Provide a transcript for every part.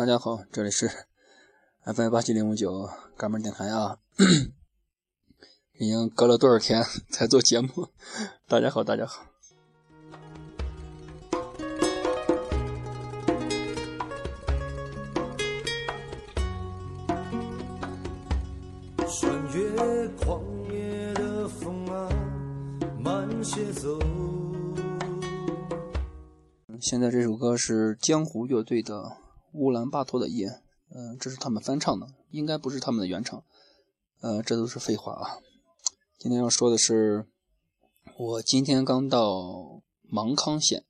大家好，这里是 FM 八七零五九哥们电台啊，已经隔了多少天才做节目？大家好，大家好。穿越旷野的风啊，慢些走。现在这首歌是江湖乐队的《乌兰巴托的夜》，嗯，这是他们翻唱的，应该不是他们的原唱。呃，这都是废话啊。今天要说的是，我今天刚到芒康县，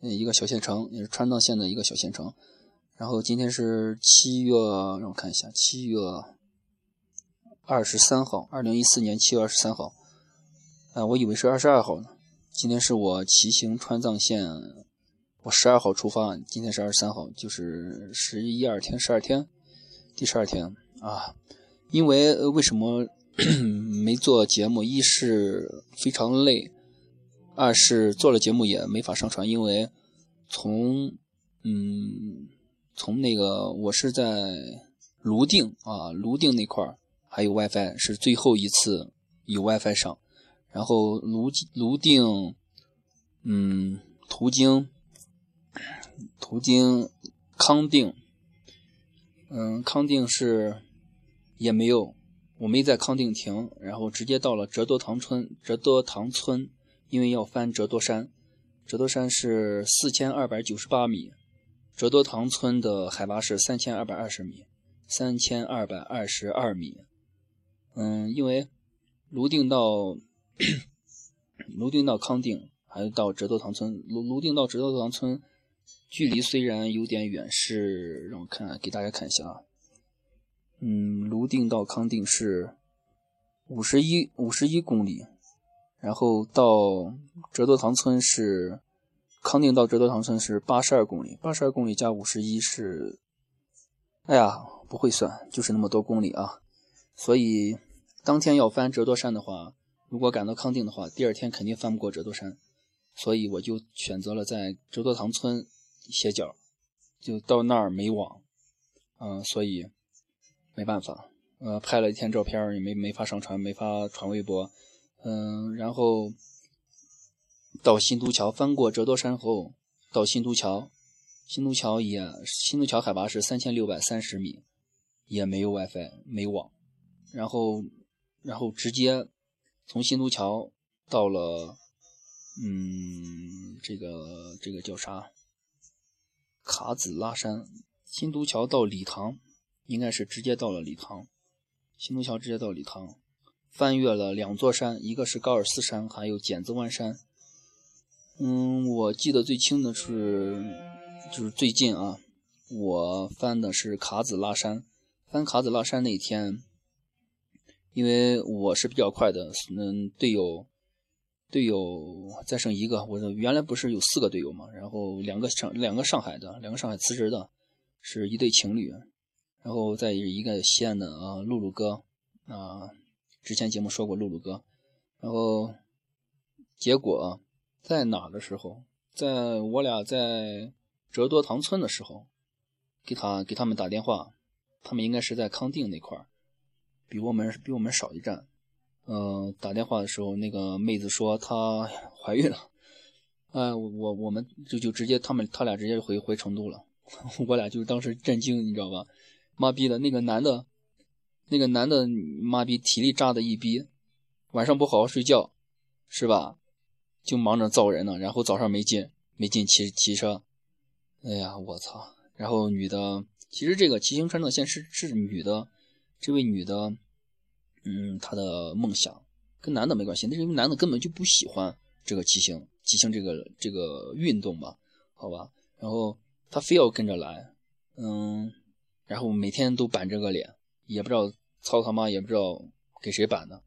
嗯，一个小县城，也是川藏线的一个小县城。然后今天是七月，让我看一下，七月二十三号，二零一四年七月二十三号。啊，我以为是二十二号呢。今天是我骑行川藏线。我十二号出发，今天是二十三号，就是十一二天，十二天，第十二天啊。因为为什么 没做节目？一是非常累，二是做了节目也没法上传，因为从嗯从那个我是在泸定啊，泸定那块儿还有 WiFi，是最后一次有 WiFi 上，然后泸泸定嗯途经。途经康定，嗯，康定是也没有，我没在康定停，然后直接到了折多塘村。折多塘村因为要翻折多山，折多山是四千二百九十八米，折多塘村的海拔是三千二百二十米，三千二百二十二米。嗯，因为泸定到泸 定到康定，还有到折多塘村，泸泸定到折多塘村。距离虽然有点远，是让我看给大家看一下啊。嗯，泸定到康定是五十一五十一公里，然后到折多塘村是康定到折多塘村是八十二公里，八十二公里加五十一是，哎呀，不会算，就是那么多公里啊。所以当天要翻折多山的话，如果赶到康定的话，第二天肯定翻不过折多山，所以我就选择了在折多塘村。歇脚，就到那儿没网，嗯，所以没办法，呃，拍了一天照片也没没法上传，没法传微博，嗯，然后到新都桥，翻过折多山后到新都桥，新都桥也新都桥海拔是三千六百三十米，也没有 WiFi，没网，然后然后直接从新都桥到了，嗯，这个这个叫啥？卡子拉山，新都桥到理塘，应该是直接到了理塘。新都桥直接到理塘，翻越了两座山，一个是高尔斯山，还有剪子湾山。嗯，我记得最清的是，就是最近啊，我翻的是卡子拉山。翻卡子拉山那天，因为我是比较快的，嗯，队友。队友再剩一个，我原来不是有四个队友嘛，然后两个上两个上海的，两个上海辞职的，是一对情侣，然后再一个西安的啊，露露哥啊，之前节目说过露露哥，然后结果在哪的时候，在我俩在折多塘村的时候，给他给他们打电话，他们应该是在康定那块儿，比我们比我们少一站。嗯，打电话的时候，那个妹子说她怀孕了，哎，我我们就就直接他们他俩直接回回成都了，我俩就当时震惊，你知道吧？妈逼的，那个男的，那个男的妈逼体力渣的一逼，晚上不好好睡觉，是吧？就忙着造人呢，然后早上没进没进骑骑车，哎呀，我操！然后女的，其实这个骑行川藏线是是女的，这位女的。嗯，他的梦想跟男的没关系，那是因为男的根本就不喜欢这个骑行，骑行这个这个运动嘛，好吧。然后他非要跟着来，嗯，然后每天都板着个脸，也不知道操他妈，也不知道给谁板的。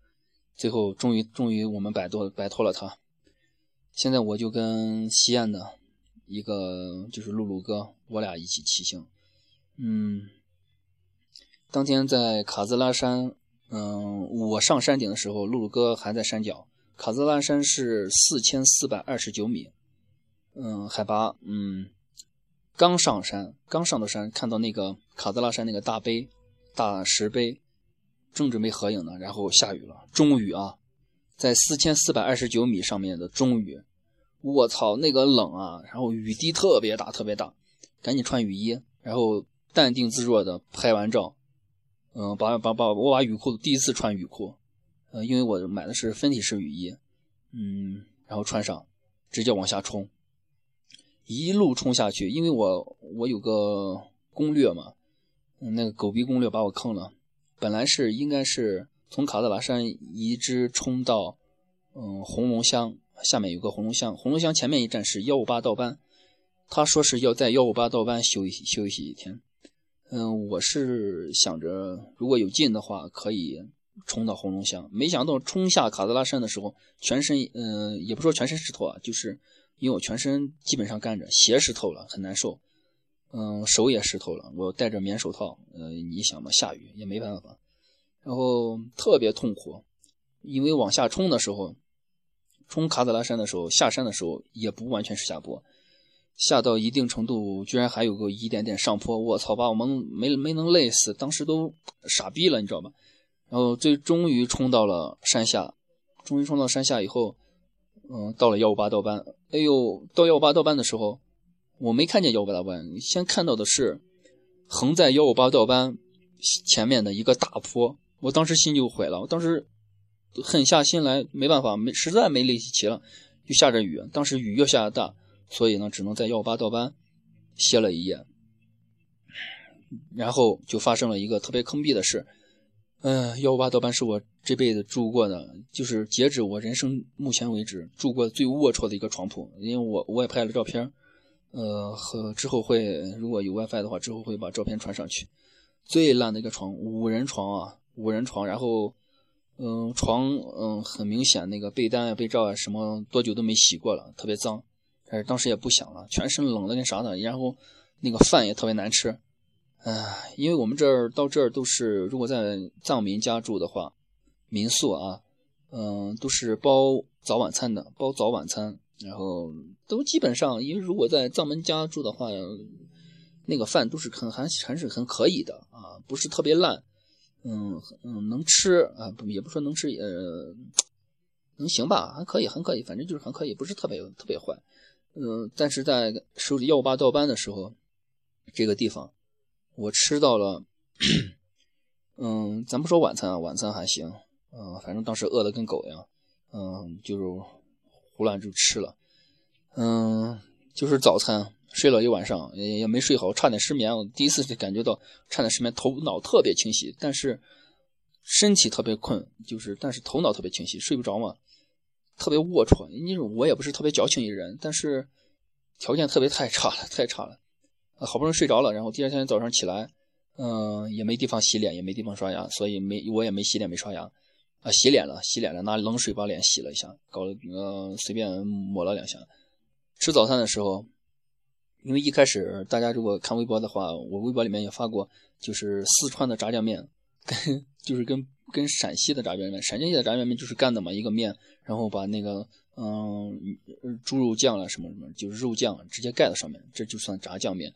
最后终于终于我们摆脱摆脱了他。现在我就跟西安的一个就是露露哥，我俩一起骑行。嗯，当天在卡兹拉山。嗯，我上山顶的时候，露露哥还在山脚。卡兹拉山是四千四百二十九米，嗯，海拔，嗯，刚上山，刚上到山，看到那个卡德拉山那个大碑、大石碑，正准备合影呢，然后下雨了。终于啊，在四千四百二十九米上面的终于，我操，那个冷啊！然后雨滴特别大，特别大，赶紧穿雨衣，然后淡定自若的拍完照。嗯，把把把我把雨裤第一次穿雨裤，呃，因为我买的是分体式雨衣，嗯，然后穿上，直接往下冲。一路冲下去，因为我我有个攻略嘛，那个狗逼攻略把我坑了。本来是应该是从卡德拉山一直冲到嗯红龙乡，下面有个红龙乡，红龙乡前面一站是幺五八道班，他说是要在幺五八道班休息休息一天。嗯，我是想着如果有劲的话可以冲到红龙乡，没想到冲下卡德拉山的时候，全身嗯也不说全身湿透啊，就是。因为我全身基本上干着，鞋湿透了，很难受。嗯，手也湿透了，我戴着棉手套。呃，你想嘛，下雨也没办法，然后特别痛苦。因为往下冲的时候，冲卡德拉山的时候，下山的时候也不完全是下坡，下到一定程度，居然还有个一点点上坡。我操，把我们没没能累死，当时都傻逼了，你知道吧？然后最终于冲到了山下，终于冲到山下以后。嗯，到了幺五八道班，哎呦，到幺五八道班的时候，我没看见幺五八道班，先看到的是横在幺五八道班前面的一个大坡，我当时心就毁了，我当时狠下心来，没办法，没实在没力气骑了，就下着雨，当时雨越下越大，所以呢，只能在幺五八倒班歇了一夜，然后就发生了一个特别坑逼的事。嗯，幺五八倒班是我这辈子住过的，就是截止我人生目前为止住过最龌龊的一个床铺。因为我我也拍了照片，呃，和之后会如果有 WiFi 的话，之后会把照片传上去。最烂的一个床，五人床啊，五人床，然后，嗯，床嗯很明显那个被单啊、被罩啊什么多久都没洗过了，特别脏。但是当时也不想了，全身冷的跟啥呢，然后那个饭也特别难吃。唉，因为我们这儿到这儿都是，如果在藏民家住的话，民宿啊，嗯，都是包早晚餐的，包早晚餐，然后都基本上，因为如果在藏民家住的话，那个饭都是很还还是很可以的啊，不是特别烂，嗯嗯，能吃啊，也不说能吃，呃，能行吧，还可以，还可以，反正就是还可以，不是特别特别坏，嗯，但是在手里幺五八倒班的时候，这个地方。我吃到了，嗯，咱不说晚餐啊，晚餐还行，嗯，反正当时饿得跟狗一样，嗯，就是胡乱就吃了，嗯，就是早餐睡了一晚上也也没睡好，差点失眠。我第一次就感觉到差点失眠，头脑特别清晰，但是身体特别困，就是但是头脑特别清晰，睡不着嘛，特别龌龊。因为我也不是特别矫情一人，但是条件特别太差了，太差了。好不容易睡着了，然后第二天早上起来，嗯，也没地方洗脸，也没地方刷牙，所以没我也没洗脸，没刷牙，啊，洗脸了，洗脸了，拿冷水把脸洗了一下，搞了呃随便抹了两下。吃早餐的时候，因为一开始大家如果看微博的话，我微博里面也发过，就是四川的炸酱面，跟就是跟跟陕西的炸酱面，陕西的炸酱面就是干的嘛，一个面，然后把那个嗯猪肉酱啊什么什么，就是肉酱直接盖在上面，这就算炸酱面。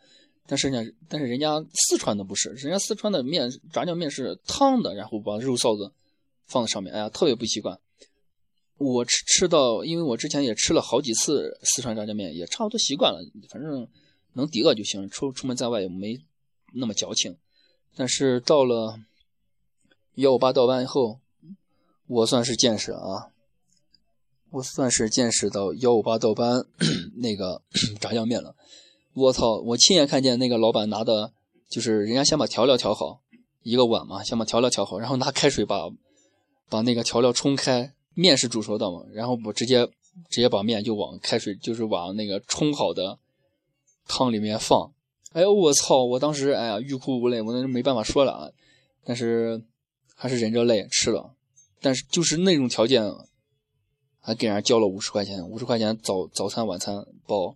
但是呢，但是人家四川的不是，人家四川的面炸酱面是汤的，然后把肉臊子放在上面，哎呀，特别不习惯。我吃吃到，因为我之前也吃了好几次四川炸酱面，也差不多习惯了，反正能抵饿就行。出出门在外也没那么矫情。但是到了幺五八倒班以后，我算是见识啊，我算是见识到幺五八倒班 那个 炸酱面了。我操！我亲眼看见那个老板拿的，就是人家先把调料调好，一个碗嘛，先把调料调好，然后拿开水把把那个调料冲开，面是煮熟的嘛，然后不直接直接把面就往开水，就是往那个冲好的汤里面放。哎呦我操！我当时哎呀欲哭无泪，我那没办法说了啊，但是还是忍着泪吃了。但是就是那种条件，还给人家交了五十块钱，五十块钱早早餐晚餐包。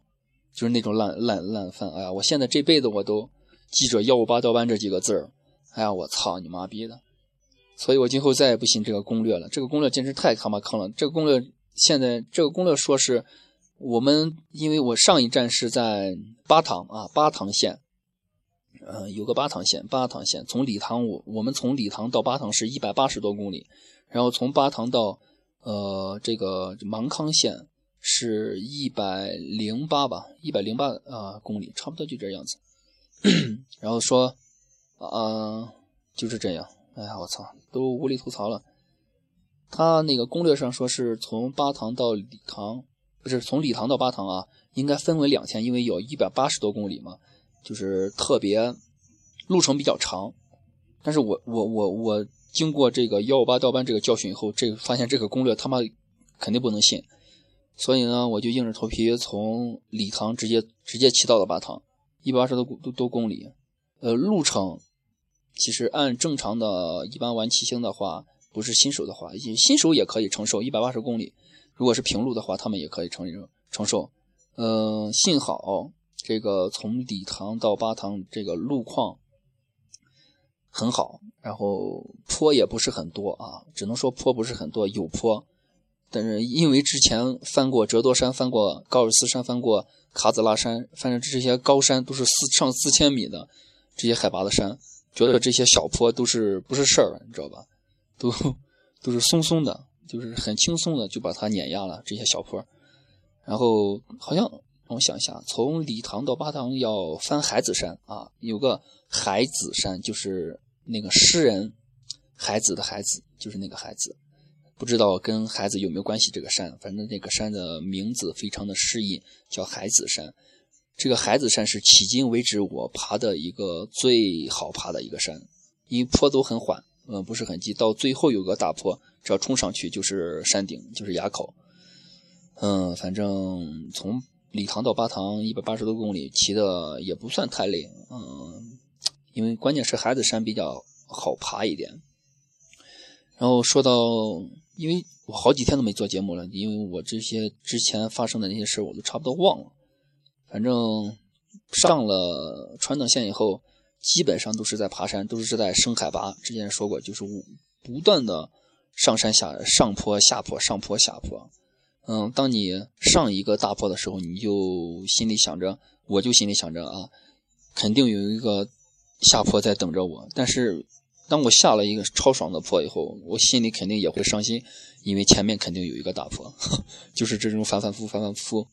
就是那种烂烂烂饭，哎呀，我现在这辈子我都记着幺五八倒班这几个字儿，哎呀，我操你妈逼的！所以我今后再也不信这个攻略了，这个攻略简直太他妈坑了。这个攻略现在这个攻略说是，我们因为我上一站是在巴塘啊，巴塘县，呃，有个巴塘县，巴塘县从理塘我我们从理塘到巴塘是一百八十多公里，然后从巴塘到呃这个芒康县是一百零八吧，一百零八啊公里，差不多就这样子。然后说，啊，就是这样。哎呀，我操，都无力吐槽了。他那个攻略上说是从巴塘到理塘，不是从理塘到巴塘啊，应该分为两天，因为有一百八十多公里嘛，就是特别路程比较长。但是我我我我经过这个幺五八调班这个教训以后，这发现这个攻略他妈肯定不能信，所以呢，我就硬着头皮从理塘直接直接骑到了巴塘，一百二十多多多公里，呃，路程其实按正常的一般玩骑行的话。不是新手的话，新手也可以承受一百八十公里。如果是平路的话，他们也可以承承受。嗯，幸好这个从理塘到巴塘这个路况很好，然后坡也不是很多啊，只能说坡不是很多，有坡。但是因为之前翻过折多山，翻过高尔斯山，翻过卡子拉山，反正这些高山都是四上四千米的这些海拔的山，觉得这些小坡都是不是事儿，你知道吧？都都是松松的，就是很轻松的就把它碾压了这些小坡，然后好像我想一下，从理塘到巴塘要翻海子山啊，有个海子山，就是那个诗人海子的海子，就是那个海子，不知道跟孩子有没有关系？这个山，反正那个山的名字非常的诗意，叫海子山。这个海子山是迄今为止我爬的一个最好爬的一个山，因为坡都很缓。嗯，不是很急，到最后有个大坡，只要冲上去就是山顶，就是垭口。嗯，反正从理塘到巴塘一百八十多公里，骑的也不算太累。嗯，因为关键是孩子山比较好爬一点。然后说到，因为我好几天都没做节目了，因为我这些之前发生的那些事我都差不多忘了。反正上了川藏线以后。基本上都是在爬山，都是在升海拔。之前说过，就是不断的上山下上坡下坡上坡下坡。嗯，当你上一个大坡的时候，你就心里想着，我就心里想着啊，肯定有一个下坡在等着我。但是当我下了一个超爽的坡以后，我心里肯定也会伤心，因为前面肯定有一个大坡，就是这种反反复反反复复。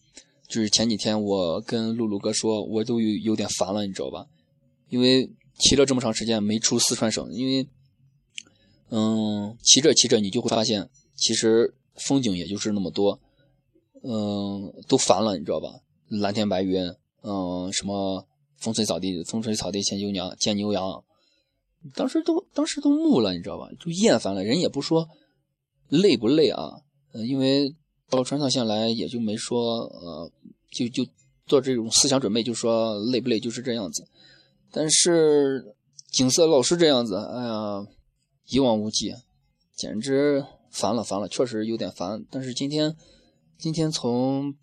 就是前几天我跟露露哥说，我都有有点烦了，你知道吧？因为骑了这么长时间没出四川省，因为，嗯，骑着骑着你就会发现，其实风景也就是那么多，嗯，都烦了，你知道吧？蓝天白云，嗯，什么风吹草地，风吹草地见牛羊，见牛羊，当时都当时都木了，你知道吧？就厌烦了。人也不说累不累啊，嗯，因为到川藏线来也就没说，呃，就就做这种思想准备，就说累不累，就是这样子。但是景色老是这样子，哎呀，一望无际，简直烦了烦了，确实有点烦。但是今天，今天从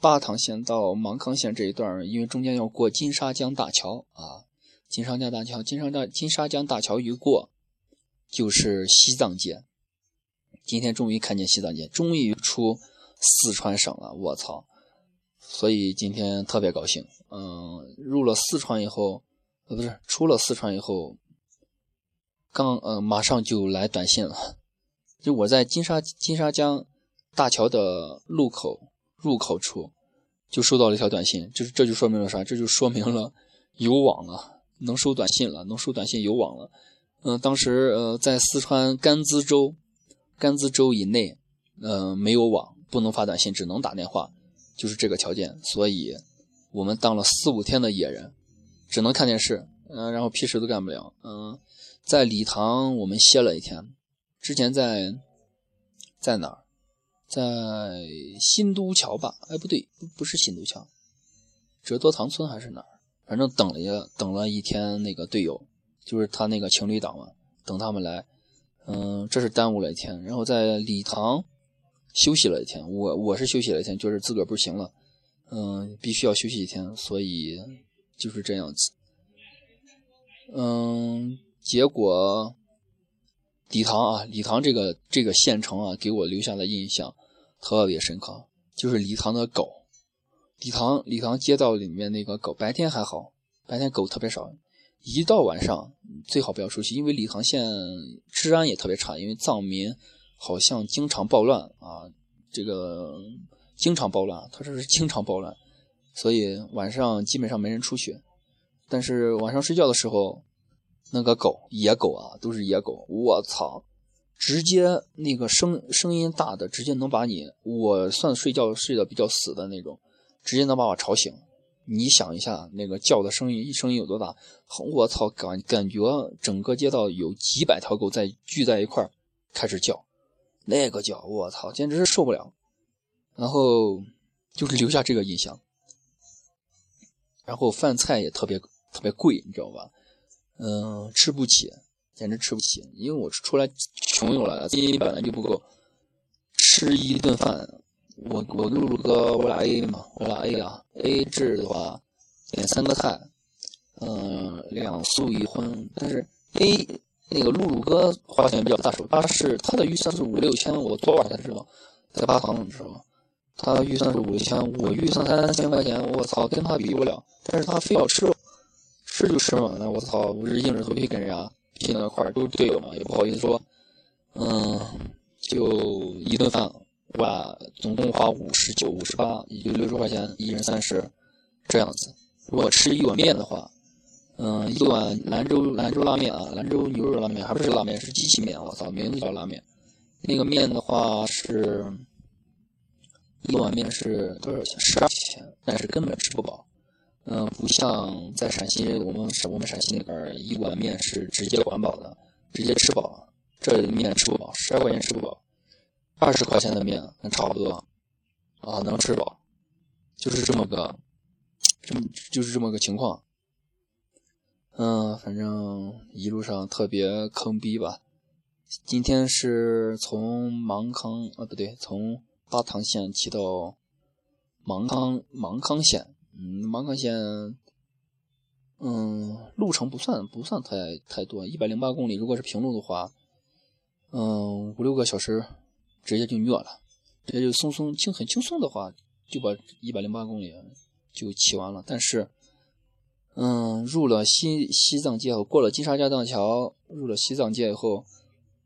巴塘县到芒康县这一段，因为中间要过金沙江大桥啊，金沙江大桥，金沙大金沙江大桥一过，就是西藏界。今天终于看见西藏界，终于出四川省了，我操！所以今天特别高兴。嗯，入了四川以后。呃，不是，出了四川以后，刚呃，马上就来短信了。就我在金沙金沙江大桥的路口入口处，就收到了一条短信。这这就说明了啥？这就说明了有网了，能收短信了，能收短信有网了。嗯，当时呃，在四川甘孜州甘孜州以内，嗯，没有网，不能发短信，只能打电话，就是这个条件。所以，我们当了四五天的野人。只能看电视，嗯，然后屁事都干不了，嗯，在礼堂我们歇了一天，之前在在哪儿，在新都桥吧？哎，不对，不是新都桥，折多塘村还是哪儿？反正等了一等了一天，那个队友就是他那个情侣档嘛，等他们来，嗯，这是耽误了一天。然后在礼堂休息了一天，我我是休息了一天，就是自个儿不行了，嗯，必须要休息一天，所以。就是这样子，嗯，结果礼堂啊，礼堂这个这个县城啊，给我留下了印象特别深刻。就是礼堂的狗。礼堂礼堂街道里面那个狗，白天还好，白天狗特别少。一到晚上最好不要出去，因为礼堂县治安也特别差，因为藏民好像经常暴乱啊，这个经常暴乱，他这是经常暴乱，所以晚上基本上没人出去。但是晚上睡觉的时候，那个狗野狗啊，都是野狗，我操，直接那个声声音大的，直接能把你，我算睡觉睡得比较死的那种，直接能把我吵醒。你想一下，那个叫的声音，声音有多大？我操，感感觉整个街道有几百条狗在聚在一块儿开始叫，那个叫，我操，简直是受不了。然后就是留下这个印象。然后饭菜也特别特别贵，你知道吧？嗯，吃不起，简直吃不起。因为我出来穷游了，资金本来就不够，吃一顿饭。我我跟露露哥我俩 A 嘛，我俩 A 啊，A 制的话点三个菜，嗯，两素一荤。但是 A 那个露露哥花钱比较大手，他是他的预算是五六千，我昨晚才知道，在八塘知道吗？他预算是五六千，我预算三千块钱，我操，跟他比不了。但是他非要吃，吃就吃嘛，那我操，我是硬着头皮跟人家拼了块，都是队友嘛，也不好意思说，嗯，就一顿饭。哇，总共花五十九、五十八，也就六十块钱，一人三十，这样子。如果吃一碗面的话，嗯，一碗兰州兰州拉面啊，兰州牛肉拉面还不是拉面，是机器面。我操，名字叫拉面。那个面的话是，一碗面是多少钱？十二块钱，但是根本吃不饱。嗯，不像在陕西，我们我们陕西那边一碗面是直接管饱的，直接吃饱。这里面吃不饱，十二块钱吃不饱。二十块钱的面，差不多，啊，能吃饱，就是这么个，这么就是这么个情况。嗯，反正一路上特别坑逼吧。今天是从芒康啊，不对，从巴塘县骑到芒康芒康县。嗯，芒康县，嗯，路程不算不算太太多，一百零八公里。如果是平路的话，嗯，五六个小时。直接就虐了，直接就松松轻很轻松的话，就把一百零八公里就骑完了。但是，嗯，入了西西藏界后，过了金沙家藏桥，入了西藏界以后，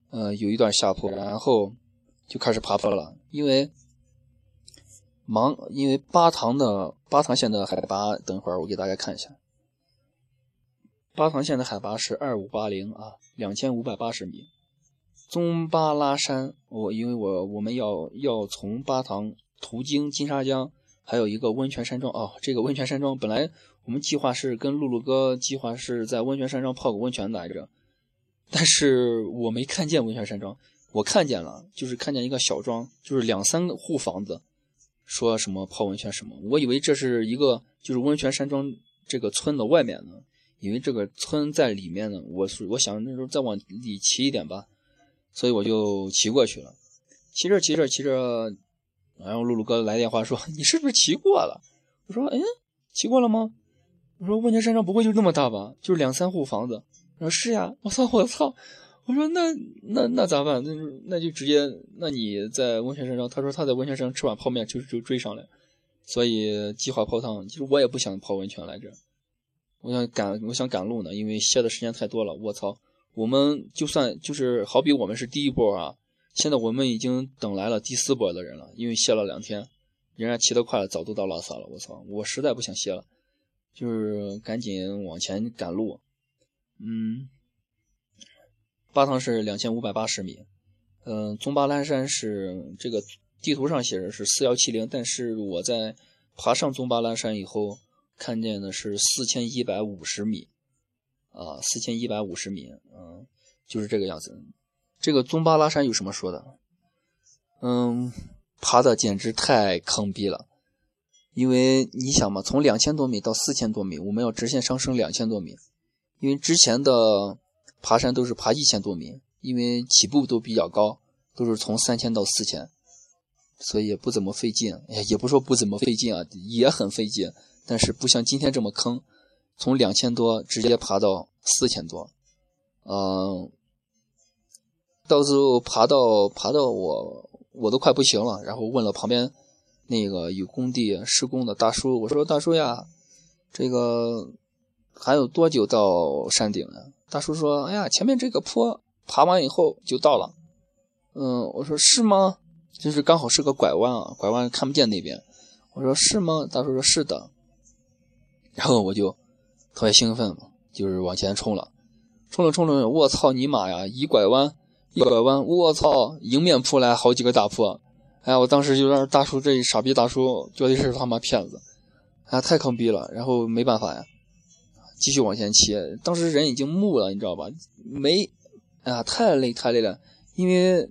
呃，有一段下坡，然后就开始爬坡了。因为芒，因为巴塘的巴塘县的海拔，等会儿我给大家看一下，巴塘县的海拔是二五八零啊，两千五百八十米。宗巴拉山，我因为我我们要要从巴塘途经金沙江，还有一个温泉山庄哦。这个温泉山庄本来我们计划是跟露露哥计划是在温泉山庄泡个温泉来着，但是我没看见温泉山庄，我看见了，就是看见一个小庄，就是两三户房子，说什么泡温泉什么，我以为这是一个就是温泉山庄这个村的外面呢，因为这个村在里面呢，我是我想那时候再往里骑一点吧。所以我就骑过去了，骑着骑着骑着，然后露露哥来电话说：“ 你是不是骑过了？”我说：“嗯，骑过了吗？”我说：“温泉山庄不会就那么大吧？就是两三户房子。”他说：“是呀。”我操！我操！我说：“那那那咋办？那那就直接……那你在温泉山庄？”他说：“他在温泉山庄吃碗泡面就就追上来，所以计划泡汤。其实我也不想泡温泉来着，我想赶我想赶路呢，因为歇的时间太多了。我操！我们就算就是好比我们是第一波啊，现在我们已经等来了第四波的人了，因为歇了两天，人家骑得快了，早都到拉萨了。我操，我实在不想歇了，就是赶紧往前赶路。嗯，巴塘是两千五百八十米，嗯，宗巴拉山是这个地图上写着是四幺七零，但是我在爬上宗巴拉山以后，看见的是四千一百五十米。啊，四千一百五十米，嗯，就是这个样子。这个宗巴拉山有什么说的？嗯，爬的简直太坑逼了。因为你想嘛，从两千多米到四千多米，我们要直线上升两千多米。因为之前的爬山都是爬一千多米，因为起步都比较高，都是从三千到四千，所以也不怎么费劲。哎，也不说不怎么费劲啊，也很费劲，但是不像今天这么坑。从两千多直接爬到四千多，嗯，到时候爬到爬到我我都快不行了，然后问了旁边那个有工地施工的大叔，我说大叔呀，这个还有多久到山顶呢？大叔说：“哎呀，前面这个坡爬完以后就到了。”嗯，我说是吗？就是刚好是个拐弯啊，拐弯看不见那边。我说是吗？大叔说是的。然后我就特别兴奋嘛，就是往前冲了，冲了冲了，我操你妈呀！一拐弯，一拐弯，我操，迎面扑来好几个大坡。哎呀，我当时就让大叔这傻逼大叔绝对是他妈骗子，哎，太坑逼了。然后没办法呀，继续往前骑。当时人已经木了，你知道吧？没，哎呀，太累太累了，因为。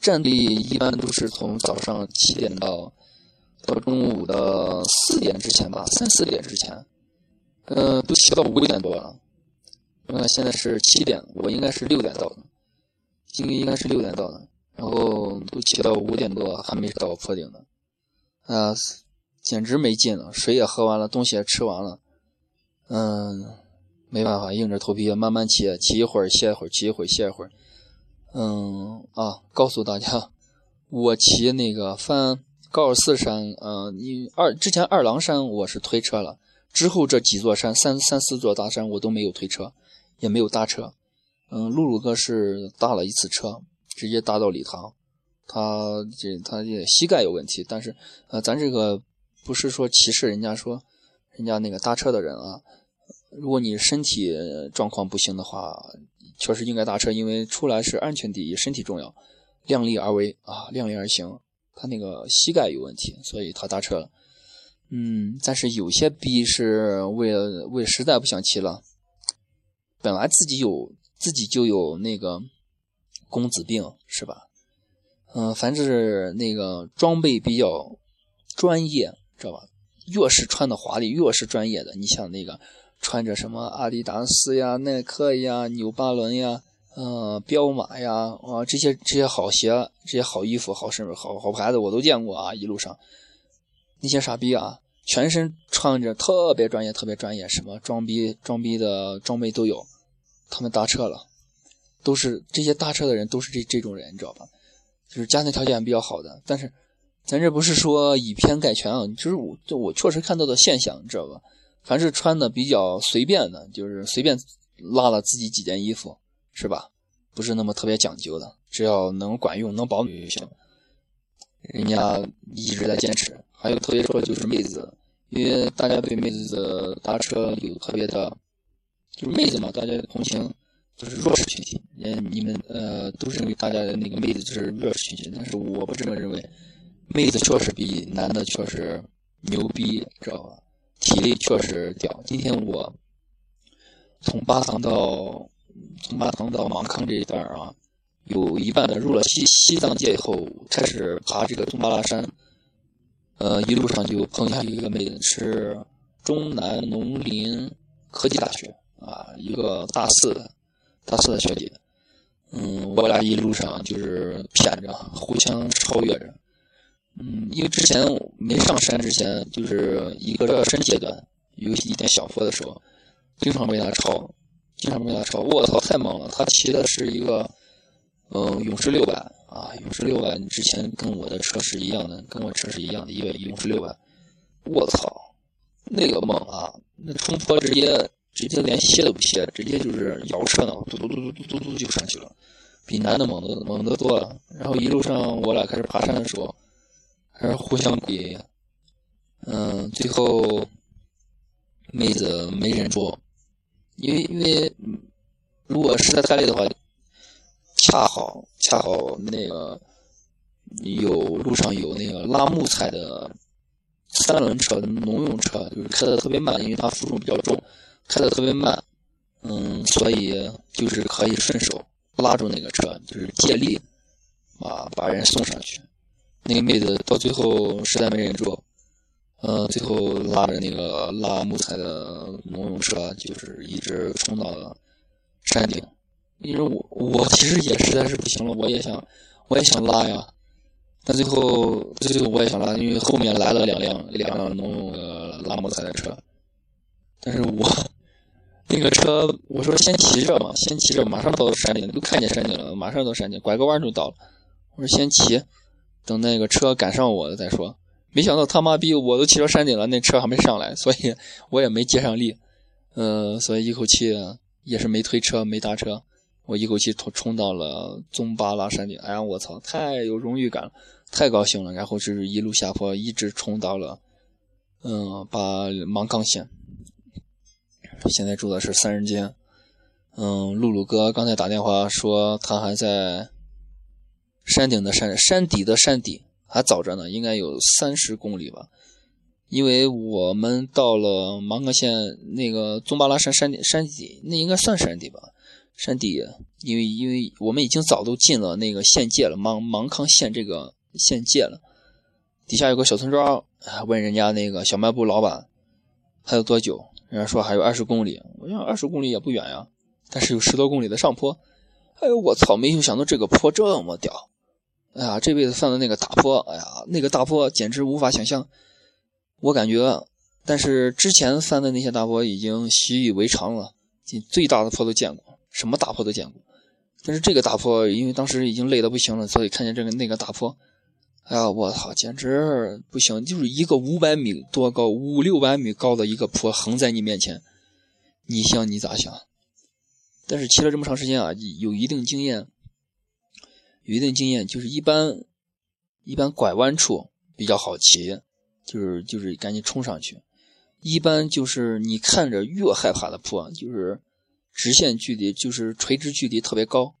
战地一般都是从早上七点到到中午的四点之前吧，三四点之前，呃，都骑到五点多了。呃，现在是七点，我应该是六点到的，应该应该是六点到的，然后都骑到五点多还没到坡顶呢，啊，简直没劲了，水也喝完了，东西也吃完了，嗯，没办法，硬着头皮慢慢骑，骑一会儿歇一会儿，骑一会儿歇一会儿。嗯啊，告诉大家，我骑那个翻高尔寺山，嗯，你二之前二郎山我是推车了，之后这几座山三三四座大山我都没有推车，也没有搭车。嗯，露露哥是搭了一次车，直接搭到礼堂，他这他这膝盖有问题，但是呃，咱这个不是说歧视人家说人家那个搭车的人啊，如果你身体状况不行的话。确实应该搭车，因为出来是安全第一，身体重要，量力而为啊，量力而行。他那个膝盖有问题，所以他搭车了。嗯，但是有些逼是为了为实在不想骑了，本来自己有自己就有那个公子病是吧？嗯，凡是那个装备比较专业，知道吧？越是穿的华丽，越是专业的。你像那个。穿着什么阿迪达斯呀、耐克呀、纽巴伦呀、呃、彪马呀，啊，这些这些好鞋、这些好衣服、好身好好牌子我都见过啊！一路上那些傻逼啊，全身穿着特别专业、特别专业，什么装逼装逼的装备都有。他们搭车了，都是这些搭车的人都是这这种人，你知道吧？就是家庭条件比较好的。但是咱这不是说以偏概全啊，就是我我确实看到的现象，你知道吧？凡是穿的比较随便的，就是随便拉了自己几件衣服，是吧？不是那么特别讲究的，只要能管用、能保暖就行。人家一直在坚持。还有特别说就是妹子，因为大家对妹子的搭车有特别的，就是妹子嘛，大家同情就是弱势群体。嗯，你们呃都认为大家的那个妹子就是弱势群体，但是我不这么认为。妹子确实比男的确实牛逼，知道吧？体力确实屌。今天我从巴塘到从巴塘到芒康这一段啊，有一半的入了西西藏界以后，开始爬这个宗巴拉山。呃，一路上就碰见一个妹子，是中南农林科技大学啊，一个大四的大四的学姐。嗯，我俩一路上就是谝着，互相超越着。嗯，因为之前没上山之前，就是一个热身阶段，有一点小坡的时候，经常被他超，经常被他超。我操，太猛了！他骑的是一个，嗯，勇士六百啊，勇士六百，之前跟我的车是一样的，跟我车是一样的，一个勇士六百。我操，那个猛啊！那冲坡直接直接连歇都不歇，直接就是摇车呢，嘟嘟嘟嘟嘟嘟嘟就上去了，比男的猛的猛得多了。然后一路上我俩开始爬山的时候。还是互相鼓励，嗯，最后妹子没忍住，因为因为如果实在太累的话，恰好恰好那个有路上有那个拉木材的三轮车农用车，就是开的特别慢，因为它负重比较重，开的特别慢，嗯，所以就是可以顺手拉住那个车，就是借力啊把人送上去。那个妹子到最后实在没忍住，呃，最后拉着那个拉木材的农用车，就是一直冲到了山顶。因为我我其实也实在是不行了，我也想我也想拉呀，但最后最后我也想拉，因为后面来了两辆两辆农用的拉木材的车，但是我那个车我说先骑着嘛，先骑着，马上到山顶，都看见山顶了，马上到山顶，拐个弯就到了。我说先骑。等那个车赶上我了再说，没想到他妈逼我都骑到山顶了，那车还没上来，所以我也没接上力，嗯，所以一口气也是没推车没搭车，我一口气冲冲到了宗巴拉山顶。哎呀，我操，太有荣誉感了，太高兴了。然后就是一路下坡，一直冲到了，嗯，把芒康县。现在住的是三人间。嗯，露露哥刚才打电话说他还在山顶的山山底的山底。还早着呢，应该有三十公里吧，因为我们到了芒格县那个宗巴拉山山顶山底，那应该算山底吧？山底，因为因为我们已经早都进了那个县界了，芒芒康县这个县界了。底下有个小村庄，问人家那个小卖部老板还有多久，人家说还有二十公里。我想二十公里也不远呀，但是有十多公里的上坡。哎呦我操！没有想到这个坡这么屌。哎呀，这辈子犯的那个大坡，哎呀，那个大坡简直无法想象。我感觉，但是之前犯的那些大坡已经习以为常了，最大的坡都见过，什么大坡都见过。但是这个大坡，因为当时已经累得不行了，所以看见这个那个大坡，哎呀，我操，简直不行！就是一个五百米多高、五六百米高的一个坡横在你面前，你想你咋想？但是骑了这么长时间啊，有一定经验。有一定经验，就是一般一般拐弯处比较好骑，就是就是赶紧冲上去。一般就是你看着越害怕的坡，就是直线距离，就是垂直距离特别高。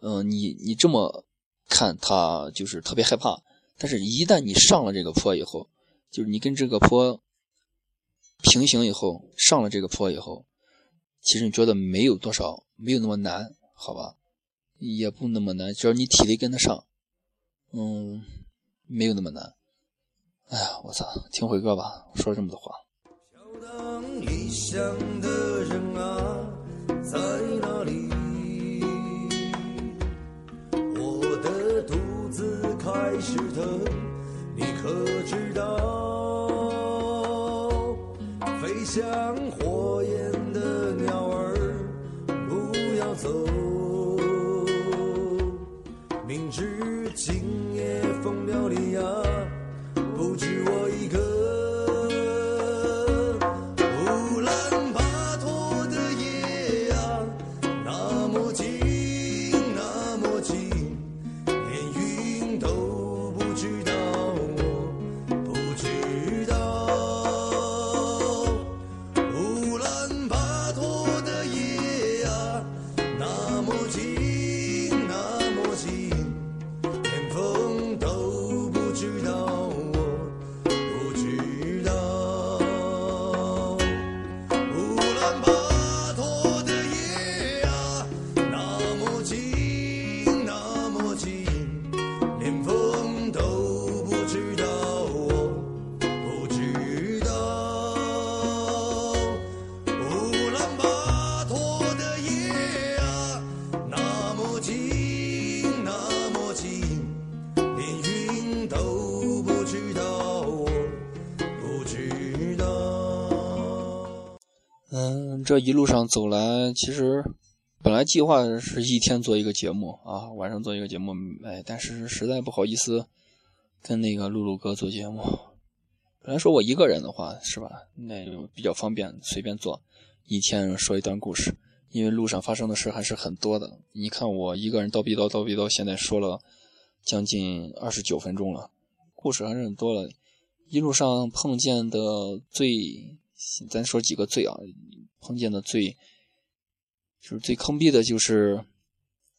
嗯，你你这么看它就是特别害怕，但是一旦你上了这个坡以后，就是你跟这个坡平行以后，上了这个坡以后，其实你觉得没有多少，没有那么难，好吧？也不那么难，只要你体力跟得上，嗯，没有那么难。哎呀，我操，听会歌吧，说了这么多话。小当，理想的人啊。在哪里我的肚子开始疼，你可知道？飞向火焰的鸟儿，不要走。明知今夜风流离啊。这一路上走来，其实本来计划是一天做一个节目啊，晚上做一个节目，哎，但是实在不好意思跟那个露露哥做节目。本来说我一个人的话，是吧？那就比较方便，随便做，一天说一段故事。因为路上发生的事还是很多的。你看我一个人叨逼叨叨逼叨，现在说了将近二十九分钟了，故事还是很多了。一路上碰见的最，咱说几个最啊。碰见的最就是最坑逼的，就是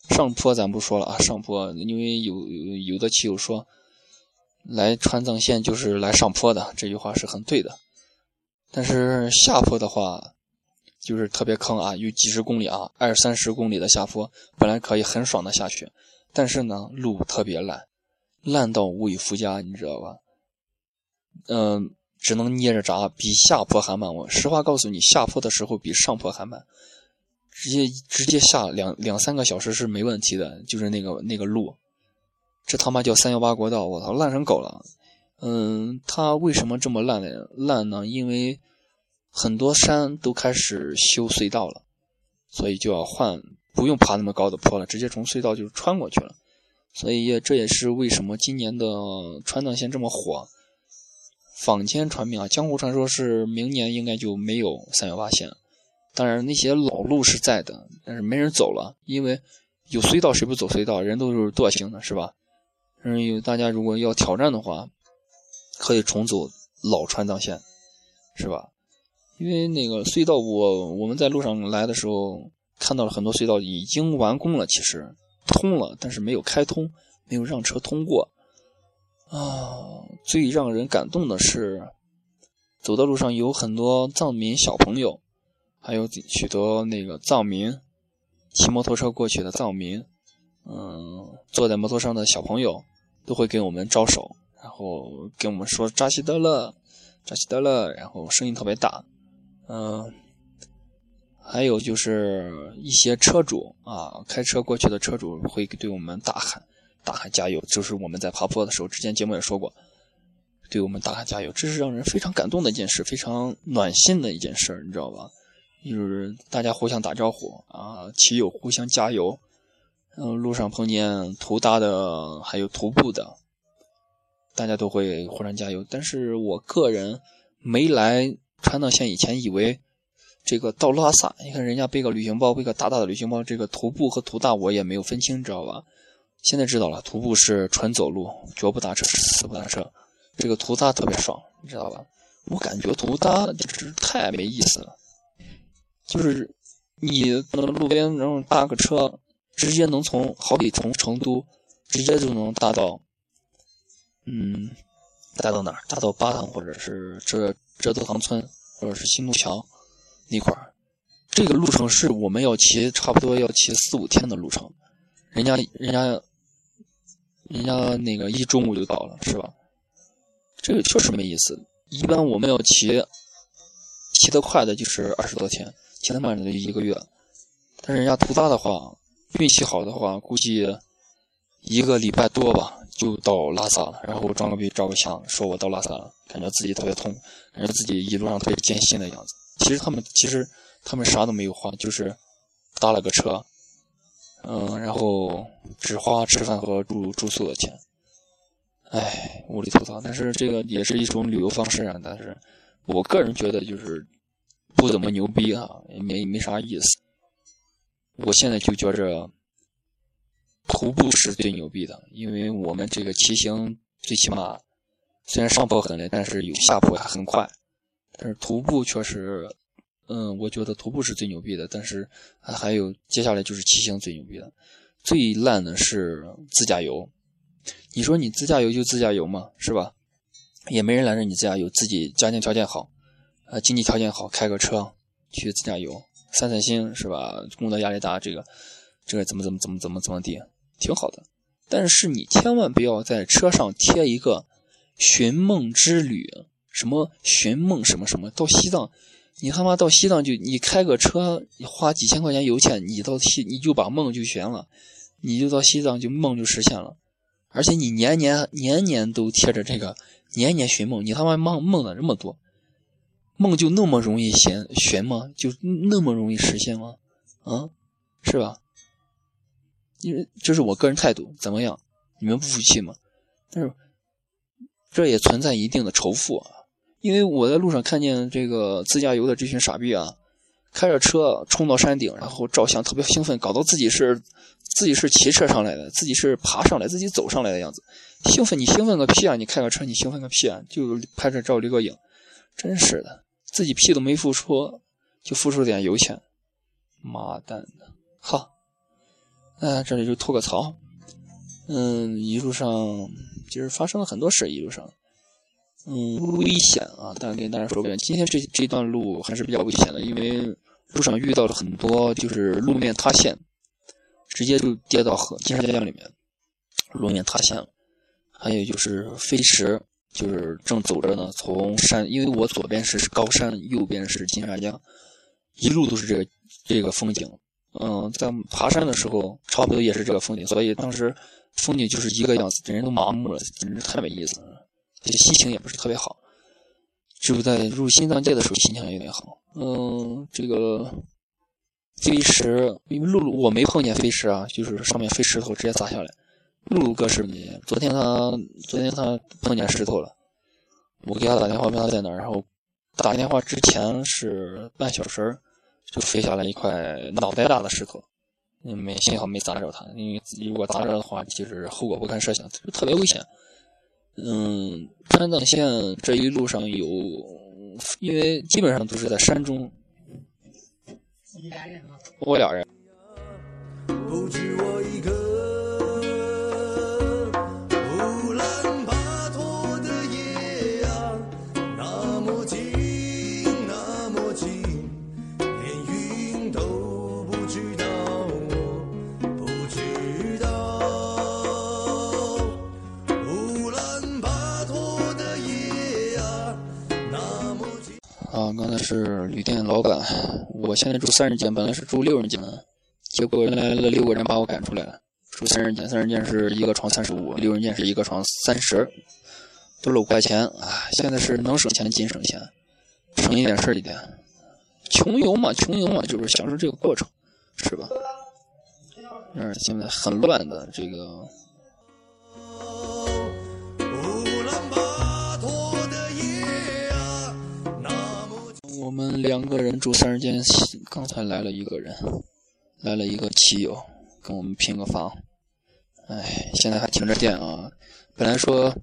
上坡，咱不说了啊。上坡，因为有有的骑友说，来川藏线就是来上坡的，这句话是很对的。但是下坡的话，就是特别坑啊，有几十公里啊，二三十公里的下坡，本来可以很爽的下去，但是呢，路特别烂，烂到无以复加，你知道吧？嗯。只能捏着闸，比下坡还慢。我实话告诉你，下坡的时候比上坡还慢，直接直接下两两三个小时是没问题的。就是那个那个路，这他妈叫三幺八国道，我操，烂成狗了。嗯，它为什么这么烂呢？烂呢？因为很多山都开始修隧道了，所以就要换，不用爬那么高的坡了，直接从隧道就穿过去了。所以也这也是为什么今年的川藏线这么火。坊间传名啊，江湖传说是明年应该就没有三幺八线。当然那些老路是在的，但是没人走了，因为有隧道谁不走隧道？人都是惰性的，是吧？嗯，有大家如果要挑战的话，可以重走老川藏线，是吧？因为那个隧道，我我们在路上来的时候看到了很多隧道已经完工了，其实通了，但是没有开通，没有让车通过。啊，最让人感动的是，走的路上有很多藏民小朋友，还有许多那个藏民骑摩托车过去的藏民，嗯，坐在摩托上的小朋友都会给我们招手，然后跟我们说扎西德勒，扎西德勒，然后声音特别大，嗯，还有就是一些车主啊，开车过去的车主会对我们大喊。大喊加油！就是我们在爬坡的时候，之前节目也说过，对我们大喊加油，这是让人非常感动的一件事，非常暖心的一件事，你知道吧？就是大家互相打招呼啊，骑友互相加油。嗯，路上碰见徒搭的，还有徒步的，大家都会互相加油。但是我个人没来川藏线以前，以为这个到拉萨，你看人家背个旅行包，背个大大的旅行包，这个徒步和徒大我也没有分清，知道吧？现在知道了，徒步是纯走路，绝不搭车，死不搭车。这个徒搭特别爽，你知道吧？我感觉徒搭就是太没意思了，就是你路边然后搭个车，直接能从好比从成都直接就能搭到，嗯，搭到哪儿？搭到巴塘或者是这这德塘村或者是新路桥那块儿。这个路程是我们要骑，差不多要骑四五天的路程，人家人家。人家那个一中午就到了，是吧？这个确实没意思。一般我们要骑，骑得快的就是二十多天，骑得慢的就一个月。但是人家途大的话，运气好的话，估计一个礼拜多吧，就到拉萨了。然后装个逼，照个相，说我到拉萨了，感觉自己特别痛，感觉自己一路上特别艰辛的样子。其实他们其实他们啥都没有花，就是搭了个车。嗯，然后只花吃饭和住住宿的钱，唉，无力吐槽。但是这个也是一种旅游方式啊。但是我个人觉得就是不怎么牛逼啊，也没没啥意思。我现在就觉着徒步是最牛逼的，因为我们这个骑行最起码虽然上坡很累，但是有下坡还很快。但是徒步确实。嗯，我觉得徒步是最牛逼的，但是还有接下来就是骑行最牛逼的，最烂的是自驾游。你说你自驾游就自驾游嘛，是吧？也没人拦着你自驾游，自己家庭条件好，呃，经济条件好，开个车去自驾游，散散心，是吧？工作压力大，这个这个怎么怎么怎么怎么怎么地，挺好的。但是你千万不要在车上贴一个寻梦之旅，什么寻梦什么什么，到西藏。你他妈到西藏就你开个车，花几千块钱油钱，你到西你就把梦就悬了，你就到西藏就梦就实现了，而且你年年年年都贴着这个年年寻梦，你他妈梦梦了这么多，梦就那么容易显悬吗？就那么容易实现吗？啊，是吧？因为这是我个人态度，怎么样？你们不服气吗？但是这也存在一定的仇富啊。因为我在路上看见这个自驾游的这群傻逼啊，开着车冲到山顶，然后照相，特别兴奋，搞到自己是自己是骑车上来的，自己是爬上来，自己走上来的样子，兴奋你兴奋个屁啊！你开个车你兴奋个屁啊！就拍着照留个影，真是的，自己屁都没付出，就付出点油钱，妈蛋的，哈！哎，这里就吐个槽，嗯，一路上其实发生了很多事，一路上。嗯，危险啊！但跟大家说，今天这这段路还是比较危险的，因为路上遇到了很多就是路面塌陷，直接就跌到河金沙江里面，路面塌陷了。还有就是飞驰，就是正走着呢，从山，因为我左边是高山，右边是金沙江，一路都是这个这个风景。嗯，在爬山的时候，差不多也是这个风景，所以当时风景就是一个样子，人都麻木了，简直太没意思了。这心情也不是特别好，只有在入新藏界的时候心情有点好。嗯，这个飞石，因为露露我没碰见飞石啊，就是上面飞石头直接砸下来。露露哥是昨天他昨天他碰见石头了，我给他打电话问他在哪儿，然后打电话之前是半小时就飞下来一块脑袋大的石头，嗯没幸好没砸着他，因为如果砸着的话，其实后果不堪设想，特别危险。嗯，川藏线这一路上有，因为基本上都是在山中。我俩人。不止我一个。是旅店老板，我现在住三人间，本来是住六人间的，结果来了六个人把我赶出来了。住三人间，三人间是一个床三十五，六人间是一个床三十，多了五块钱啊！现在是能省钱尽省钱，省一点是一点。穷游嘛，穷游嘛，就是享受这个过程，是吧？嗯，现在很乱的这个。们两个人住三人间，刚才来了一个人，来了一个骑友，跟我们拼个房。哎，现在还停着电啊！本来说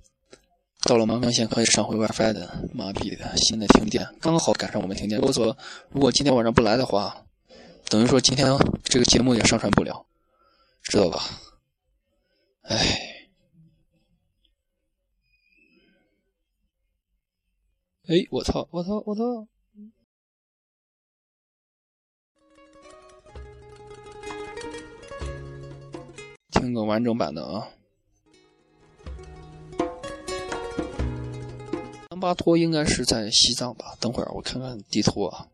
到了芒康县可以上回 WiFi 的，妈逼的，现在停电，刚好赶上我们停电。如果说如果今天晚上不来的话，等于说今天这个节目也上传不了，知道吧？哎，哎，我操，我操，我操！听个完整版的啊！桑巴托应该是在西藏吧？等会儿我看看地图啊。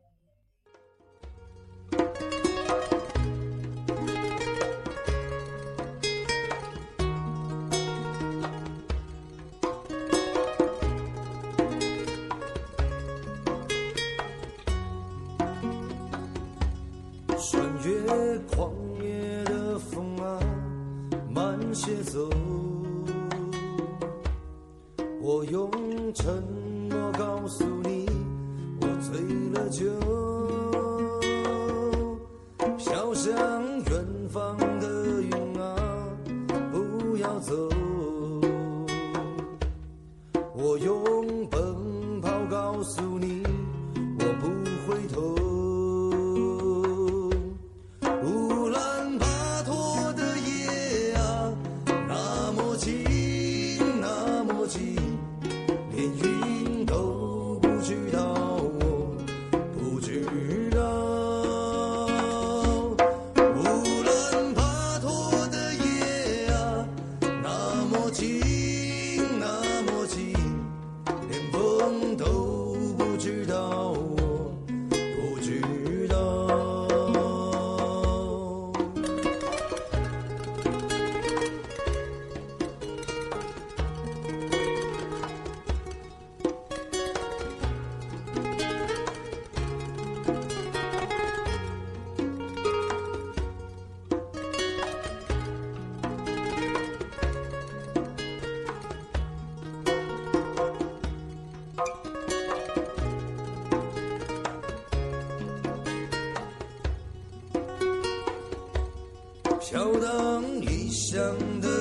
飘荡异乡的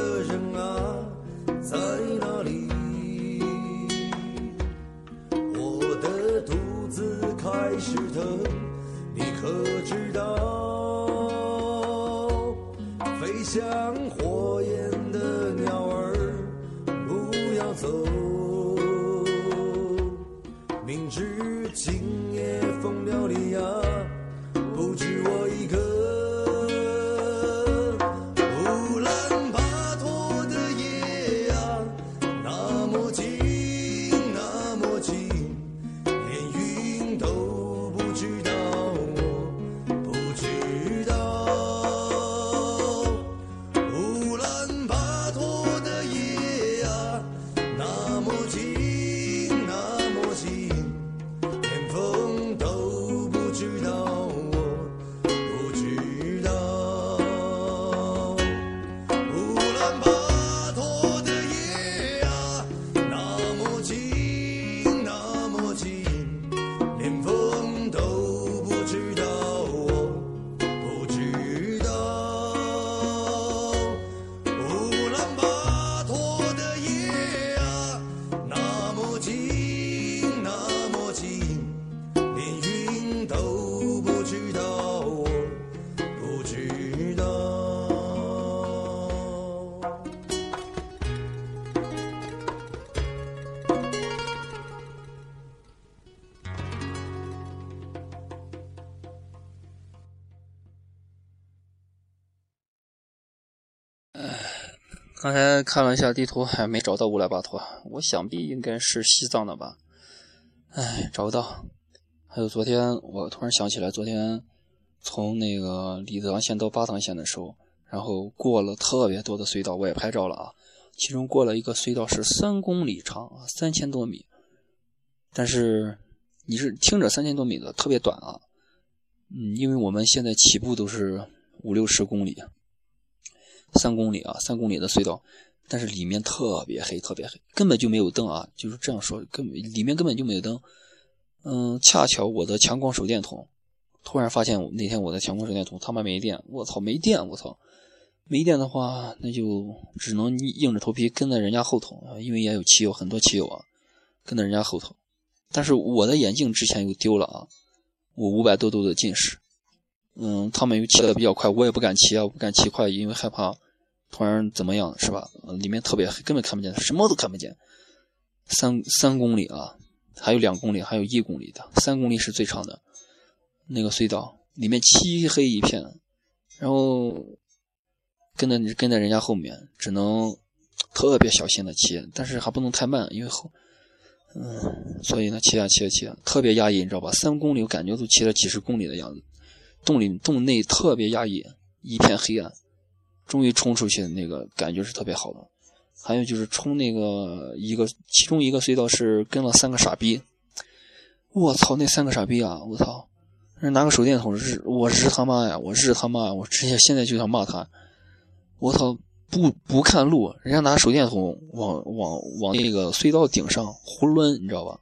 刚才看了一下地图，还没找到乌来巴托，我想必应该是西藏的吧？哎，找不到。还有昨天，我突然想起来，昨天从那个理塘县到巴塘县的时候，然后过了特别多的隧道，我也拍照了啊。其中过了一个隧道是三公里长，三千多米。但是你是听着三千多米的特别短啊，嗯，因为我们现在起步都是五六十公里，三公里啊，三公里的隧道，但是里面特别黑，特别黑，根本就没有灯啊，就是这样说，根本里面根本就没有灯。嗯，恰巧我的强光手电筒，突然发现那天我的强光手电筒他妈没电，我操，没电，我操，没电的话，那就只能硬着头皮跟在人家后头啊，因为也有骑友，很多骑友啊，跟在人家后头。但是我的眼镜之前又丢了啊，我五百多度的近视，嗯，他们又骑的比较快，我也不敢骑啊，我不敢骑快，因为害怕突然怎么样，是吧？里面特别黑，根本看不见，什么都看不见。三三公里啊。还有两公里，还有一公里的，三公里是最长的。那个隧道里面漆黑一片，然后跟在跟在人家后面，只能特别小心的骑，但是还不能太慢，因为后，嗯，所以呢，骑啊骑啊骑，特别压抑，你知道吧？三公里我感觉都骑了几十公里的样子，洞里洞内特别压抑，一片黑暗，终于冲出去的那个感觉是特别好的。还有就是冲那个一个，其中一个隧道是跟了三个傻逼，我操，那三个傻逼啊，我操，人拿个手电筒日，我日他妈呀，我日他妈，我直接现在就想骂他，我操，不不看路，人家拿手电筒往往往那个隧道顶上胡抡，你知道吧？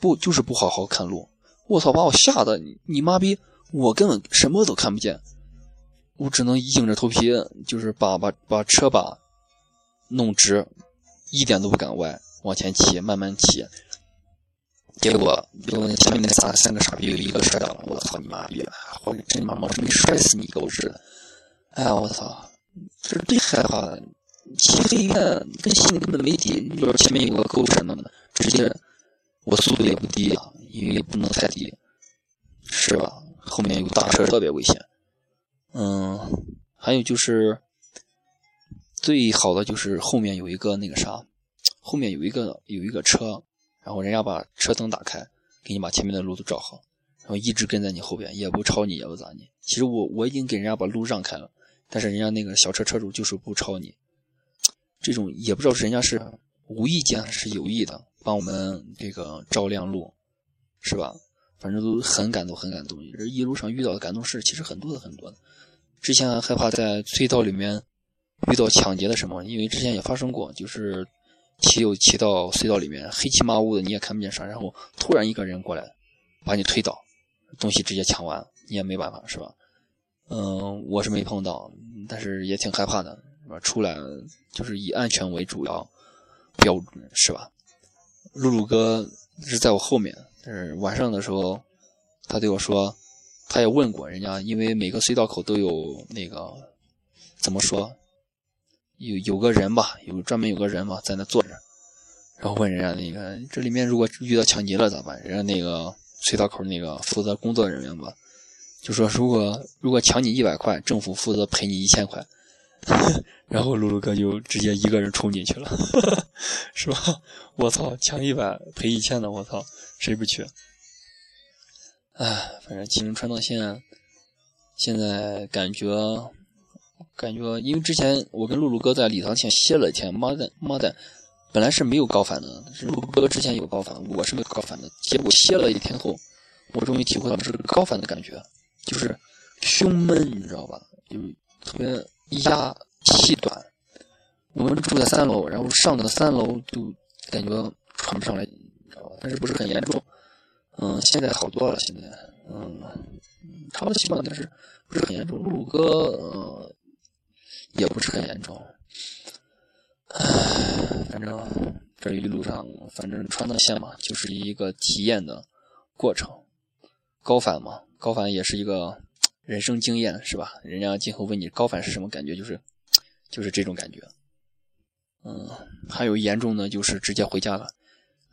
不就是不好好看路，我操，把我吓得你妈逼，我根本什么都看不见，我只能硬着头皮，就是把把把车把。弄直，一点都不敢歪，往前骑，慢慢骑。结果，结果前面那仨三个傻逼有一个摔倒了，我操你妈逼！我真他妈没摔死你狗日的！哎呀，我操，这是最害怕的。骑黑一片，跟心里根本没底。就是前面有个沟什么的，直接我速度也不低啊，因为不能太低，是吧？后面有大车特别危险。嗯，还有就是。最好的就是后面有一个那个啥，后面有一个有一个车，然后人家把车灯打开，给你把前面的路都照好，然后一直跟在你后边，也不超你，也不咋你。其实我我已经给人家把路让开了，但是人家那个小车车主就是不超你。这种也不知道是人家是无意间还是有意的，帮我们这个照亮路，是吧？反正都很感动，很感动。这一路上遇到的感动事其实很多的很多的。之前还害怕在隧道里面。遇到抢劫的什么？因为之前也发生过，就是骑友骑到隧道里面，黑漆麻乌的，你也看不见啥，然后突然一个人过来，把你推倒，东西直接抢完，你也没办法，是吧？嗯，我是没碰到，但是也挺害怕的，是吧？出来就是以安全为主要标准，是吧？露露哥是在我后面，但是晚上的时候，他对我说，他也问过人家，因为每个隧道口都有那个怎么说？有有个人吧，有专门有个人嘛，在那坐着，然后问人家那个这里面如果遇到抢劫了咋办？人家那个隧道口那个负责工作人员吧，就说如果如果抢你一百块，政府负责赔你一千块。然后露露哥就直接一个人冲进去了，是吧？我操，抢一百赔一千的，我操，谁不去？哎，反正吉林川藏线现在感觉。感觉，因为之前我跟露露哥在礼堂前歇了一天，妈的妈的，本来是没有高反的，露露哥之前有高反，我是没有高反的。结果歇了一天后，我终于体会到这个高反的感觉，就是胸闷，你知道吧？就是特别压气短。我们住在三楼，然后上到三楼就感觉喘不上来，但是不是很严重。嗯，现在好多了，现在嗯，差不多习惯，但是不是很严重。露露哥，呃。也不是很严重，唉，反正这一路上，反正川藏线嘛，就是一个体验的过程。高反嘛，高反也是一个人生经验，是吧？人家今后问你高反是什么感觉，就是就是这种感觉。嗯，还有严重的，就是直接回家了。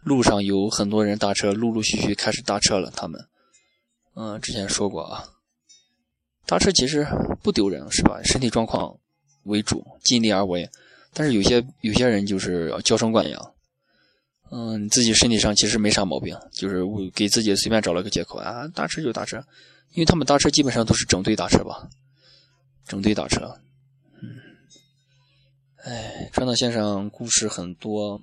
路上有很多人搭车，陆陆续续开始搭车了。他们，嗯，之前说过啊，搭车其实不丢人，是吧？身体状况。为主，尽力而为。但是有些有些人就是娇生惯养，嗯，自己身体上其实没啥毛病，就是给自己随便找了个借口啊，搭车就搭车，因为他们搭车基本上都是整队搭车吧，整队打车，嗯，哎，川岛线上故事很多，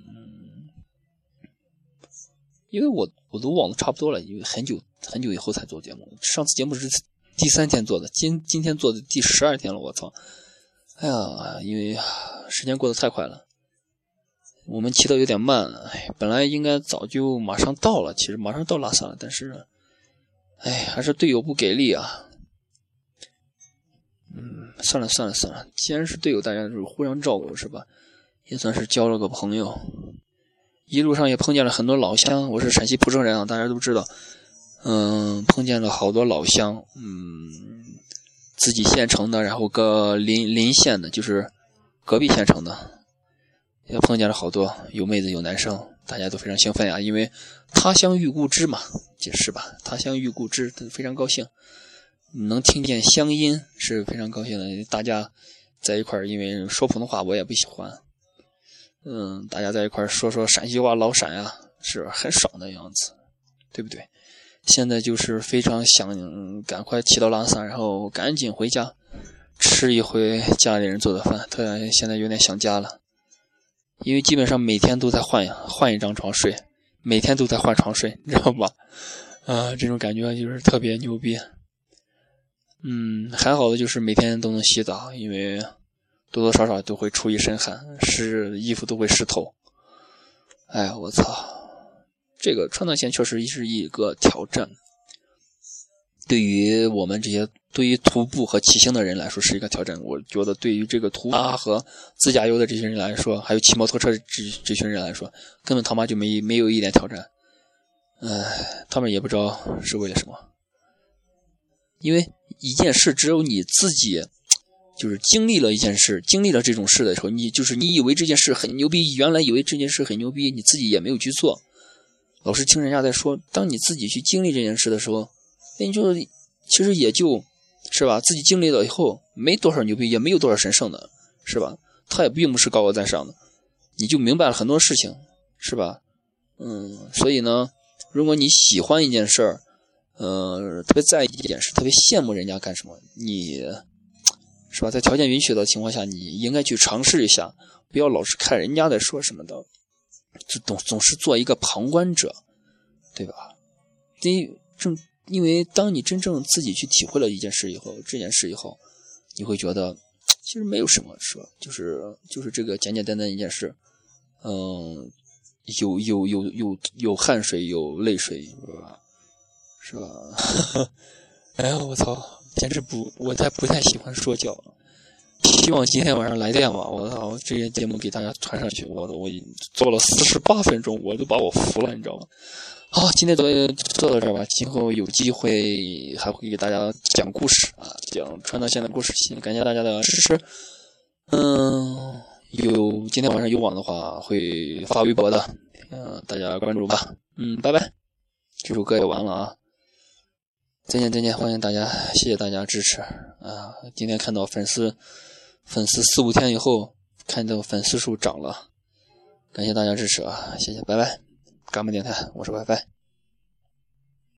因为我我都忘得差不多了，因为很久很久以后才做节目，上次节目是第三天做的，今今天做的第十二天了，我操！哎呀，因为时间过得太快了，我们骑的有点慢，哎，本来应该早就马上到了，其实马上到拉萨了，但是，哎，还是队友不给力啊。嗯，算了算了算了，既然是队友，大家就是互相照顾，是吧？也算是交了个朋友，一路上也碰见了很多老乡。我是陕西蒲城人啊，大家都知道，嗯，碰见了好多老乡，嗯。自己县城的，然后个邻邻县的，就是隔壁县城的，也碰见了好多有妹子有男生，大家都非常兴奋啊，因为他乡遇故知嘛，解释吧，他乡遇故知，非常高兴，能听见乡音是非常高兴的。大家在一块儿，因为说普通话我也不喜欢，嗯，大家在一块儿说说陕西话，老陕呀，是很爽的样子，对不对？现在就是非常想赶快骑到拉萨，然后赶紧回家吃一回家里人做的饭。突然现在有点想家了，因为基本上每天都在换换一张床睡，每天都在换床睡，你知道吧？啊，这种感觉就是特别牛逼。嗯，还好的就是每天都能洗澡，因为多多少少都会出一身汗，湿衣服都会湿透。哎，我操！这个川藏线确实是一个挑战，对于我们这些对于徒步和骑行的人来说是一个挑战。我觉得对于这个徒步和自驾游的这些人来说，还有骑摩托车这这群人来说，根本他妈就没没有一点挑战。唉，他们也不知道是为了什么，因为一件事只有你自己就是经历了一件事，经历了这种事的时候，你就是你以为这件事很牛逼，原来以为这件事很牛逼，你自己也没有去做。老是听人家在说，当你自己去经历这件事的时候，那你就其实也就，是吧？自己经历了以后，没多少牛逼，也没有多少神圣的，是吧？他也并不是高高在上的，你就明白了很多事情，是吧？嗯，所以呢，如果你喜欢一件事儿，呃，特别在意一件事，特别羡慕人家干什么，你，是吧？在条件允许的情况下，你应该去尝试一下，不要老是看人家在说什么的。就总总是做一个旁观者，对吧？因正因为当你真正自己去体会了一件事以后，这件事以后，你会觉得其实没有什么，是吧？就是就是这个简简单单一件事，嗯，有有有有有汗水，有泪水，是吧？是吧？哎呀，我操，简直不，我太不太喜欢说教。希望今天晚上来电吧！我操，这些节目给大家传上去，我我做了四十八分钟，我都把我服了，你知道吗？好，今天就做到这儿吧。今后有机会还会给大家讲故事啊，讲川藏线的故事。感谢大家的支持。嗯，有今天晚上有网的话会发微博的，嗯，大家关注吧。嗯，拜拜。这首歌也完了啊，再见再见，欢迎大家，谢谢大家支持啊！今天看到粉丝。粉丝四五天以后，看到粉丝数涨了，感谢大家支持啊，谢谢，拜拜，干巴电台，我是拜拜。